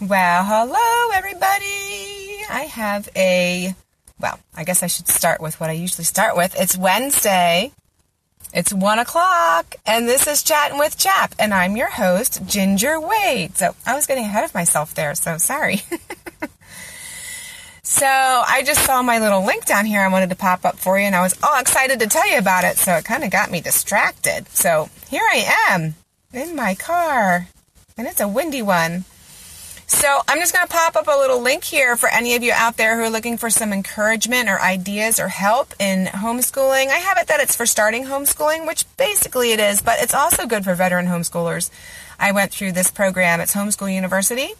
Well, hello, everybody. I have a, well, I guess I should start with what I usually start with. It's Wednesday. It's one o'clock, and this is Chatting with Chap, and I'm your host, Ginger Wade. So I was getting ahead of myself there, so sorry. so I just saw my little link down here I wanted to pop up for you, and I was all excited to tell you about it, so it kind of got me distracted. So here I am in my car, and it's a windy one. So I'm just going to pop up a little link here for any of you out there who are looking for some encouragement or ideas or help in homeschooling. I have it that it's for starting homeschooling, which basically it is, but it's also good for veteran homeschoolers. I went through this program. It's Homeschool University,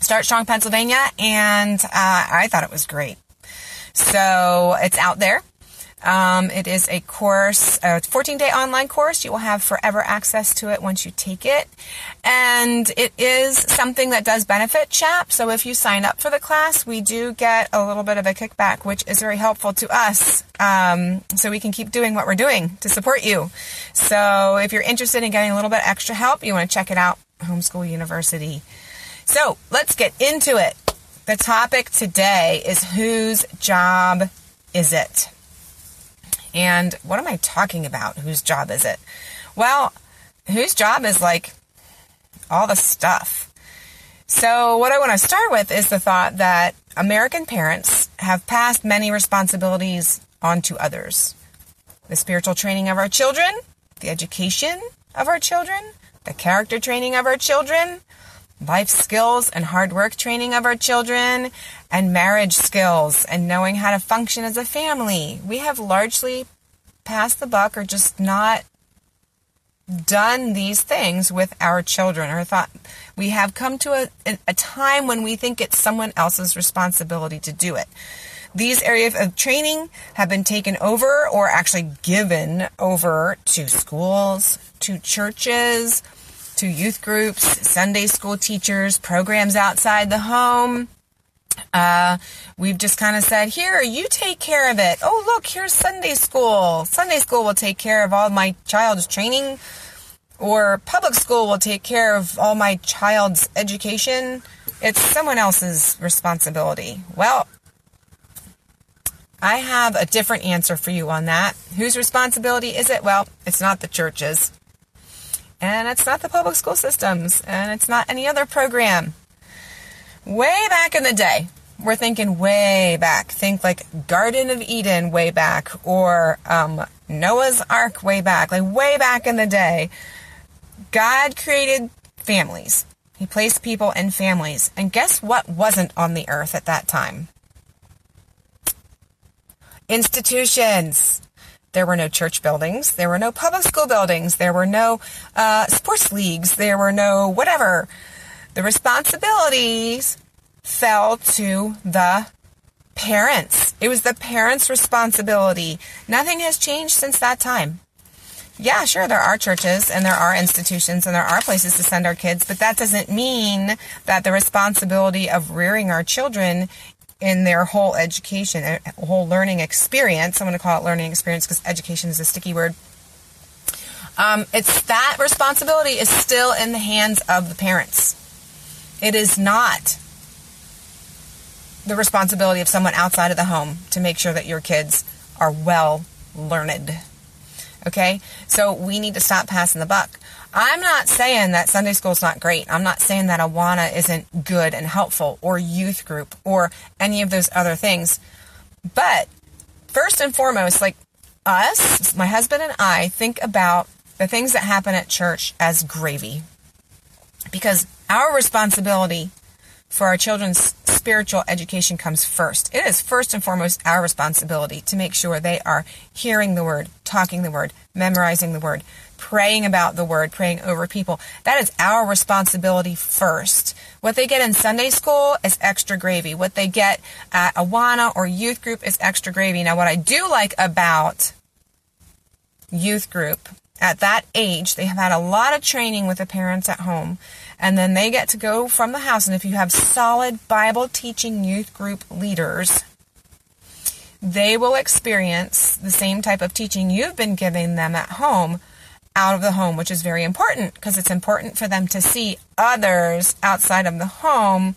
Start Strong, Pennsylvania, and uh, I thought it was great. So it's out there. Um, it is a course, a 14 day online course. You will have forever access to it once you take it. And it is something that does benefit CHAP. So if you sign up for the class, we do get a little bit of a kickback, which is very helpful to us. Um, so we can keep doing what we're doing to support you. So if you're interested in getting a little bit extra help, you want to check it out, Homeschool University. So let's get into it. The topic today is whose job is it? And what am I talking about? Whose job is it? Well, whose job is like all the stuff. So, what I want to start with is the thought that American parents have passed many responsibilities onto others the spiritual training of our children, the education of our children, the character training of our children, life skills and hard work training of our children, and marriage skills and knowing how to function as a family. We have largely passed the buck or just not done these things with our children or thought we have come to a, a time when we think it's someone else's responsibility to do it. These areas of training have been taken over or actually given over to schools, to churches, to youth groups, Sunday school teachers, programs outside the home. Uh, we've just kind of said, here, you take care of it. Oh, look, here's Sunday school. Sunday school will take care of all my child's training, or public school will take care of all my child's education. It's someone else's responsibility. Well, I have a different answer for you on that. Whose responsibility is it? Well, it's not the churches. And it's not the public school systems. And it's not any other program. Way back in the day, we're thinking way back. Think like Garden of Eden way back or um, Noah's Ark way back, like way back in the day. God created families. He placed people in families. And guess what wasn't on the earth at that time? Institutions. There were no church buildings. There were no public school buildings. There were no uh, sports leagues. There were no whatever. The responsibilities fell to the parents. It was the parents' responsibility. Nothing has changed since that time. Yeah, sure, there are churches and there are institutions and there are places to send our kids, but that doesn't mean that the responsibility of rearing our children in their whole education, whole learning experience. I'm going to call it learning experience because education is a sticky word. Um, it's that responsibility is still in the hands of the parents. It is not the responsibility of someone outside of the home to make sure that your kids are well learned. Okay? So we need to stop passing the buck. I'm not saying that Sunday school is not great. I'm not saying that Awana isn't good and helpful or youth group or any of those other things. But first and foremost, like us, my husband and I think about the things that happen at church as gravy. Because our responsibility for our children's spiritual education comes first. It is first and foremost our responsibility to make sure they are hearing the word, talking the word, memorizing the word, praying about the word, praying over people. That is our responsibility first. What they get in Sunday school is extra gravy. What they get at Awana or youth group is extra gravy. Now, what I do like about youth group at that age, they have had a lot of training with the parents at home and then they get to go from the house. And if you have solid Bible teaching youth group leaders, they will experience the same type of teaching you've been giving them at home out of the home, which is very important because it's important for them to see others outside of the home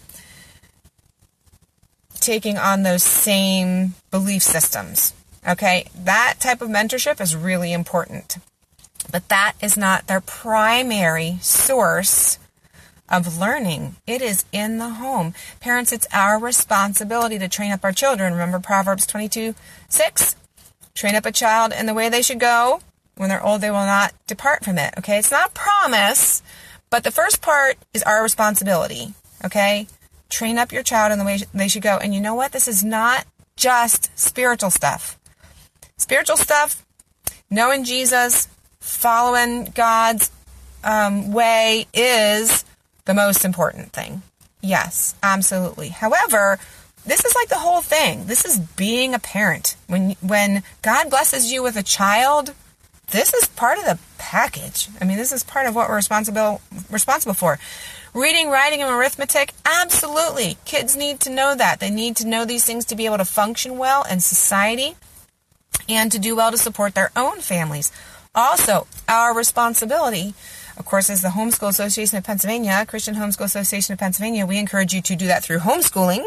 taking on those same belief systems. Okay, that type of mentorship is really important. But that is not their primary source of learning. It is in the home. Parents, it's our responsibility to train up our children. Remember Proverbs 22 6? Train up a child in the way they should go. When they're old, they will not depart from it. Okay, it's not a promise, but the first part is our responsibility. Okay, train up your child in the way they should go. And you know what? This is not just spiritual stuff. Spiritual stuff, knowing Jesus, following God's um, way is the most important thing. Yes, absolutely. However, this is like the whole thing. This is being a parent. When when God blesses you with a child, this is part of the package. I mean, this is part of what we're responsible responsible for. Reading, writing, and arithmetic, absolutely. Kids need to know that. They need to know these things to be able to function well in society and to do well to support their own families. Also, our responsibility, of course, as the Homeschool Association of Pennsylvania, Christian Homeschool Association of Pennsylvania, we encourage you to do that through homeschooling.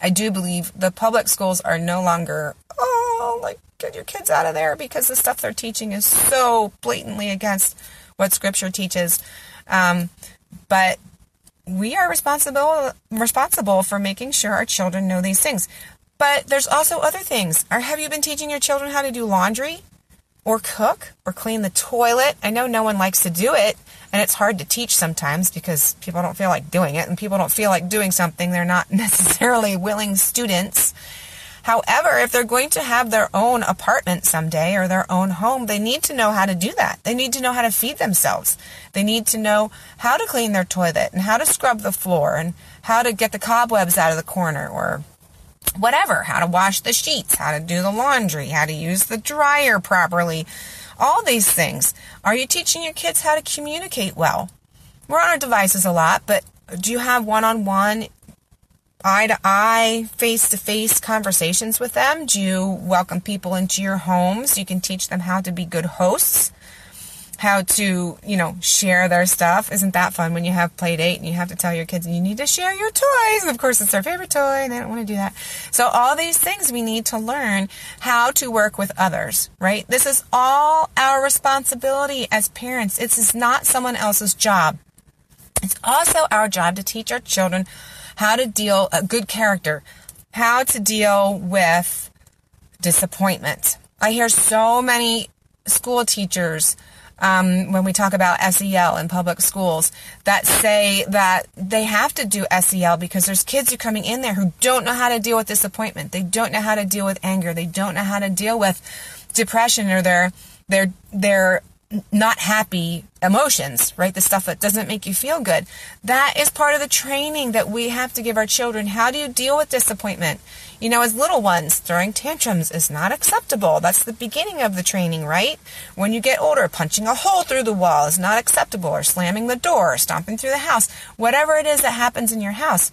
I do believe the public schools are no longer, oh, like, get your kids out of there because the stuff they're teaching is so blatantly against what Scripture teaches. Um, but we are responsible responsible for making sure our children know these things. But there's also other things. Have you been teaching your children how to do laundry or cook or clean the toilet? I know no one likes to do it, and it's hard to teach sometimes because people don't feel like doing it, and people don't feel like doing something they're not necessarily willing students. However, if they're going to have their own apartment someday or their own home, they need to know how to do that. They need to know how to feed themselves. They need to know how to clean their toilet and how to scrub the floor and how to get the cobwebs out of the corner or whatever, how to wash the sheets, how to do the laundry, how to use the dryer properly. All these things. Are you teaching your kids how to communicate well? We're on our devices a lot, but do you have one on one eye to eye, face to face conversations with them? Do you welcome people into your homes? You can teach them how to be good hosts, how to, you know, share their stuff. Isn't that fun when you have play date and you have to tell your kids you need to share your toys? And of course, it's their favorite toy and they don't want to do that. So, all these things we need to learn how to work with others, right? This is all our responsibility as parents. This is not someone else's job. It's also our job to teach our children how to deal a good character, how to deal with disappointment. I hear so many school teachers um, when we talk about SEL in public schools that say that they have to do SEL because there's kids who are coming in there who don't know how to deal with disappointment. They don't know how to deal with anger. They don't know how to deal with depression or their their their not happy emotions, right? The stuff that doesn't make you feel good. That is part of the training that we have to give our children. How do you deal with disappointment? You know, as little ones, throwing tantrums is not acceptable. That's the beginning of the training, right? When you get older, punching a hole through the wall is not acceptable, or slamming the door, or stomping through the house, whatever it is that happens in your house.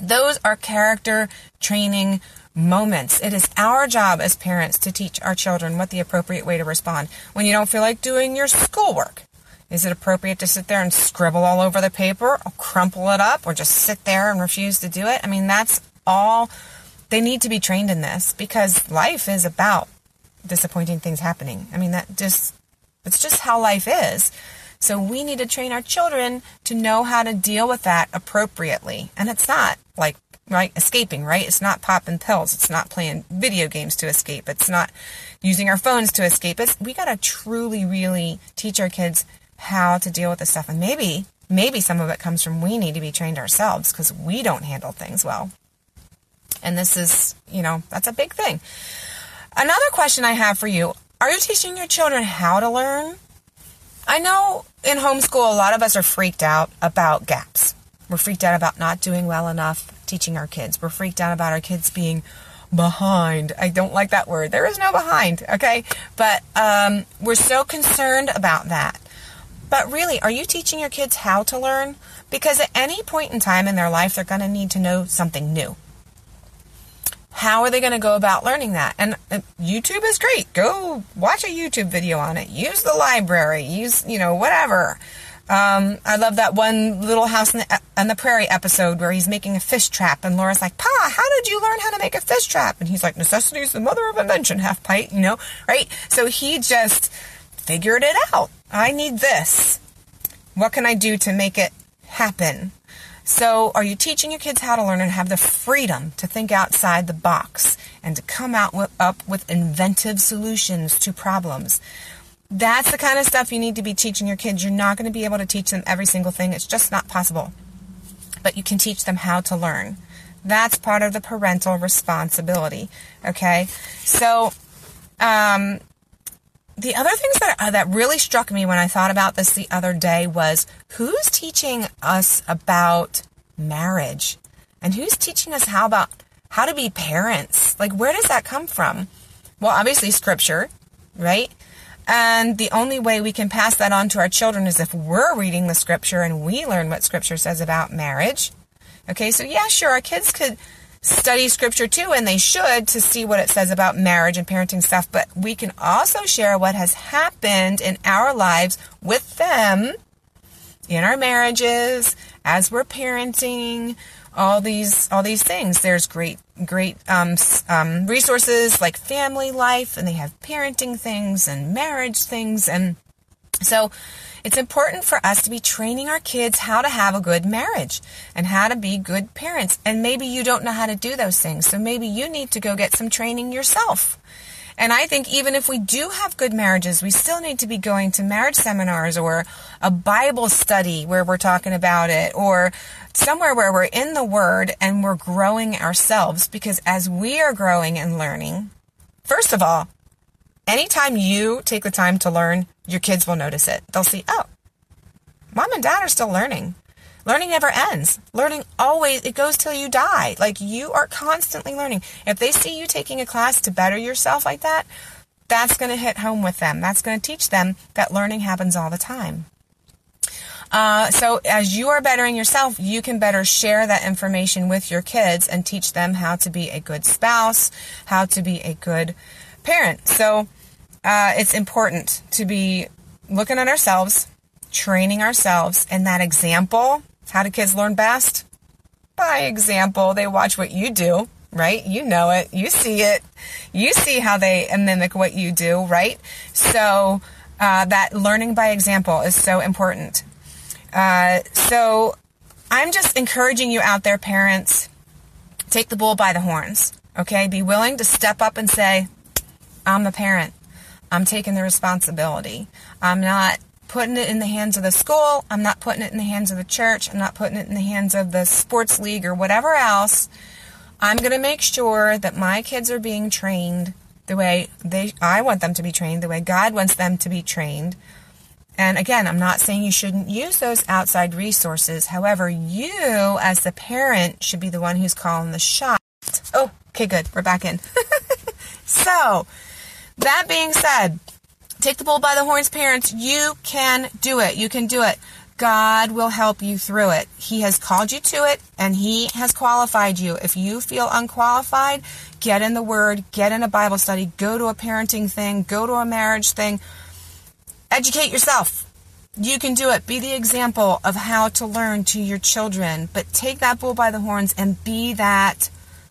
Those are character training moments. It is our job as parents to teach our children what the appropriate way to respond. When you don't feel like doing your schoolwork, is it appropriate to sit there and scribble all over the paper or crumple it up or just sit there and refuse to do it? I mean, that's all they need to be trained in this because life is about disappointing things happening. I mean, that just, it's just how life is. So we need to train our children to know how to deal with that appropriately. And it's not like right? Escaping, right? It's not popping pills. It's not playing video games to escape. It's not using our phones to escape. It's, we got to truly, really teach our kids how to deal with this stuff. And maybe, maybe some of it comes from we need to be trained ourselves because we don't handle things well. And this is, you know, that's a big thing. Another question I have for you are you teaching your children how to learn? I know in homeschool, a lot of us are freaked out about gaps. We're freaked out about not doing well enough teaching our kids. We're freaked out about our kids being behind. I don't like that word. There is no behind, okay? But um, we're so concerned about that. But really, are you teaching your kids how to learn? Because at any point in time in their life, they're going to need to know something new. how are they going to go about learning that? And uh, YouTube is great. Go watch a YouTube video on it. Use the library. Use, you know, whatever. Um, I love that one Little House in the, on the Prairie episode where he's making a fish trap, and Laura's like, "Pa, how did you learn how to make a fish trap?" And he's like, "Necessity is the mother of invention." Half pint, you know, right? So he just figured it out. I need this. What can I do to make it happen? So, are you teaching your kids how to learn and have the freedom to think outside the box and to come out with, up with inventive solutions to problems? That's the kind of stuff you need to be teaching your kids. You're not going to be able to teach them every single thing, it's just not possible. But you can teach them how to learn. That's part of the parental responsibility. Okay? So, um, the other things that uh, that really struck me when I thought about this the other day was who's teaching us about marriage and who's teaching us how about how to be parents? Like where does that come from? Well, obviously scripture, right? And the only way we can pass that on to our children is if we're reading the scripture and we learn what scripture says about marriage. Okay, so yeah, sure, our kids could study scripture too, and they should to see what it says about marriage and parenting stuff, but we can also share what has happened in our lives with them in our marriages as we're parenting all these all these things there's great great um, um, resources like family life and they have parenting things and marriage things and so it's important for us to be training our kids how to have a good marriage and how to be good parents. And maybe you don't know how to do those things. So maybe you need to go get some training yourself. And I think even if we do have good marriages, we still need to be going to marriage seminars or a Bible study where we're talking about it or somewhere where we're in the Word and we're growing ourselves. Because as we are growing and learning, first of all, anytime you take the time to learn, your kids will notice it. They'll see, oh, mom and dad are still learning. Learning never ends. Learning always, it goes till you die. Like you are constantly learning. If they see you taking a class to better yourself like that, that's going to hit home with them. That's going to teach them that learning happens all the time. Uh, so as you are bettering yourself, you can better share that information with your kids and teach them how to be a good spouse, how to be a good parent. So uh, it's important to be looking at ourselves, training ourselves, and that example. How do kids learn best? By example, they watch what you do, right? You know it, you see it, you see how they mimic what you do, right? So uh, that learning by example is so important. Uh, so I'm just encouraging you out there, parents, take the bull by the horns. Okay, be willing to step up and say, I'm the parent. I'm taking the responsibility. I'm not putting it in the hands of the school. I'm not putting it in the hands of the church. I'm not putting it in the hands of the sports league or whatever else. I'm going to make sure that my kids are being trained the way they I want them to be trained, the way God wants them to be trained. And again, I'm not saying you shouldn't use those outside resources. However, you as the parent should be the one who's calling the shot. Oh, okay, good. We're back in. so, that being said, take the bull by the horns, parents. You can do it. You can do it. God will help you through it. He has called you to it and He has qualified you. If you feel unqualified, get in the Word, get in a Bible study, go to a parenting thing, go to a marriage thing. Educate yourself. You can do it. Be the example of how to learn to your children, but take that bull by the horns and be that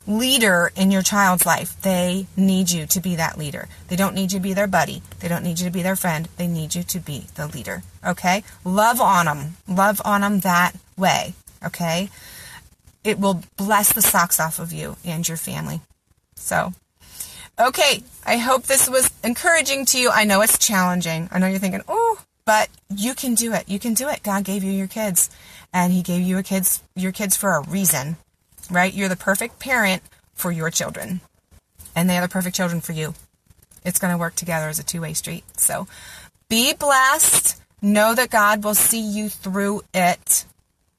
leader in your child's life. They need you to be that leader. They don't need you to be their buddy. They don't need you to be their friend. They need you to be the leader. Okay? Love on them. Love on them that way. Okay? It will bless the socks off of you and your family. So, okay. I hope this was encouraging to you. I know it's challenging. I know you're thinking, oh, but you can do it. You can do it. God gave you your kids, and He gave you your kids your kids for a reason right? You're the perfect parent for your children, and they are the perfect children for you. It's going to work together as a two way street. So be blessed. Know that God will see you through it.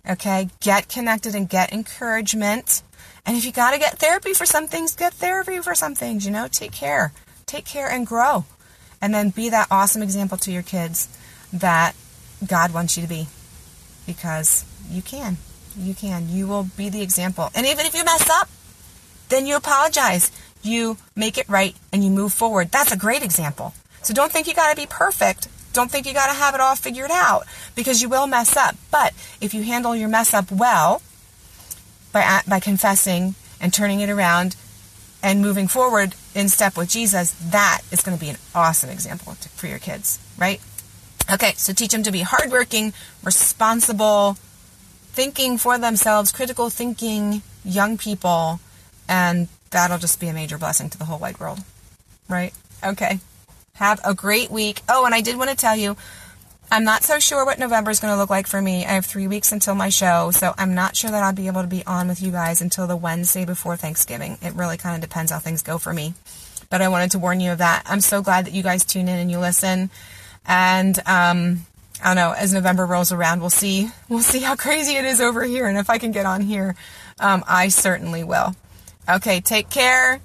Okay? Get connected and get encouragement. And if you got to get therapy for some things, get therapy for some things. You know, take care. Take care and grow. And then be that awesome example to your kids that God wants you to be because you can. You can. You will be the example. And even if you mess up, then you apologize. You make it right and you move forward. That's a great example. So don't think you got to be perfect. Don't think you got to have it all figured out because you will mess up. But if you handle your mess up well by, by confessing and turning it around and moving forward in step with Jesus, that is going to be an awesome example for your kids, right? Okay, so teach them to be hardworking, responsible, thinking for themselves, critical thinking young people, and that'll just be a major blessing to the whole wide world, right? Okay. Have a great week. Oh, and I did want to tell you, I'm not so sure what November is going to look like for me. I have three weeks until my show, so I'm not sure that I'll be able to be on with you guys until the Wednesday before Thanksgiving. It really kind of depends how things go for me. But I wanted to warn you of that. I'm so glad that you guys tune in and you listen. And um, I don't know. As November rolls around, we'll see. We'll see how crazy it is over here, and if I can get on here, um, I certainly will. Okay, take care.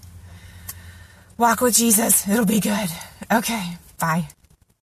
Walk with Jesus. It'll be good. Okay, bye.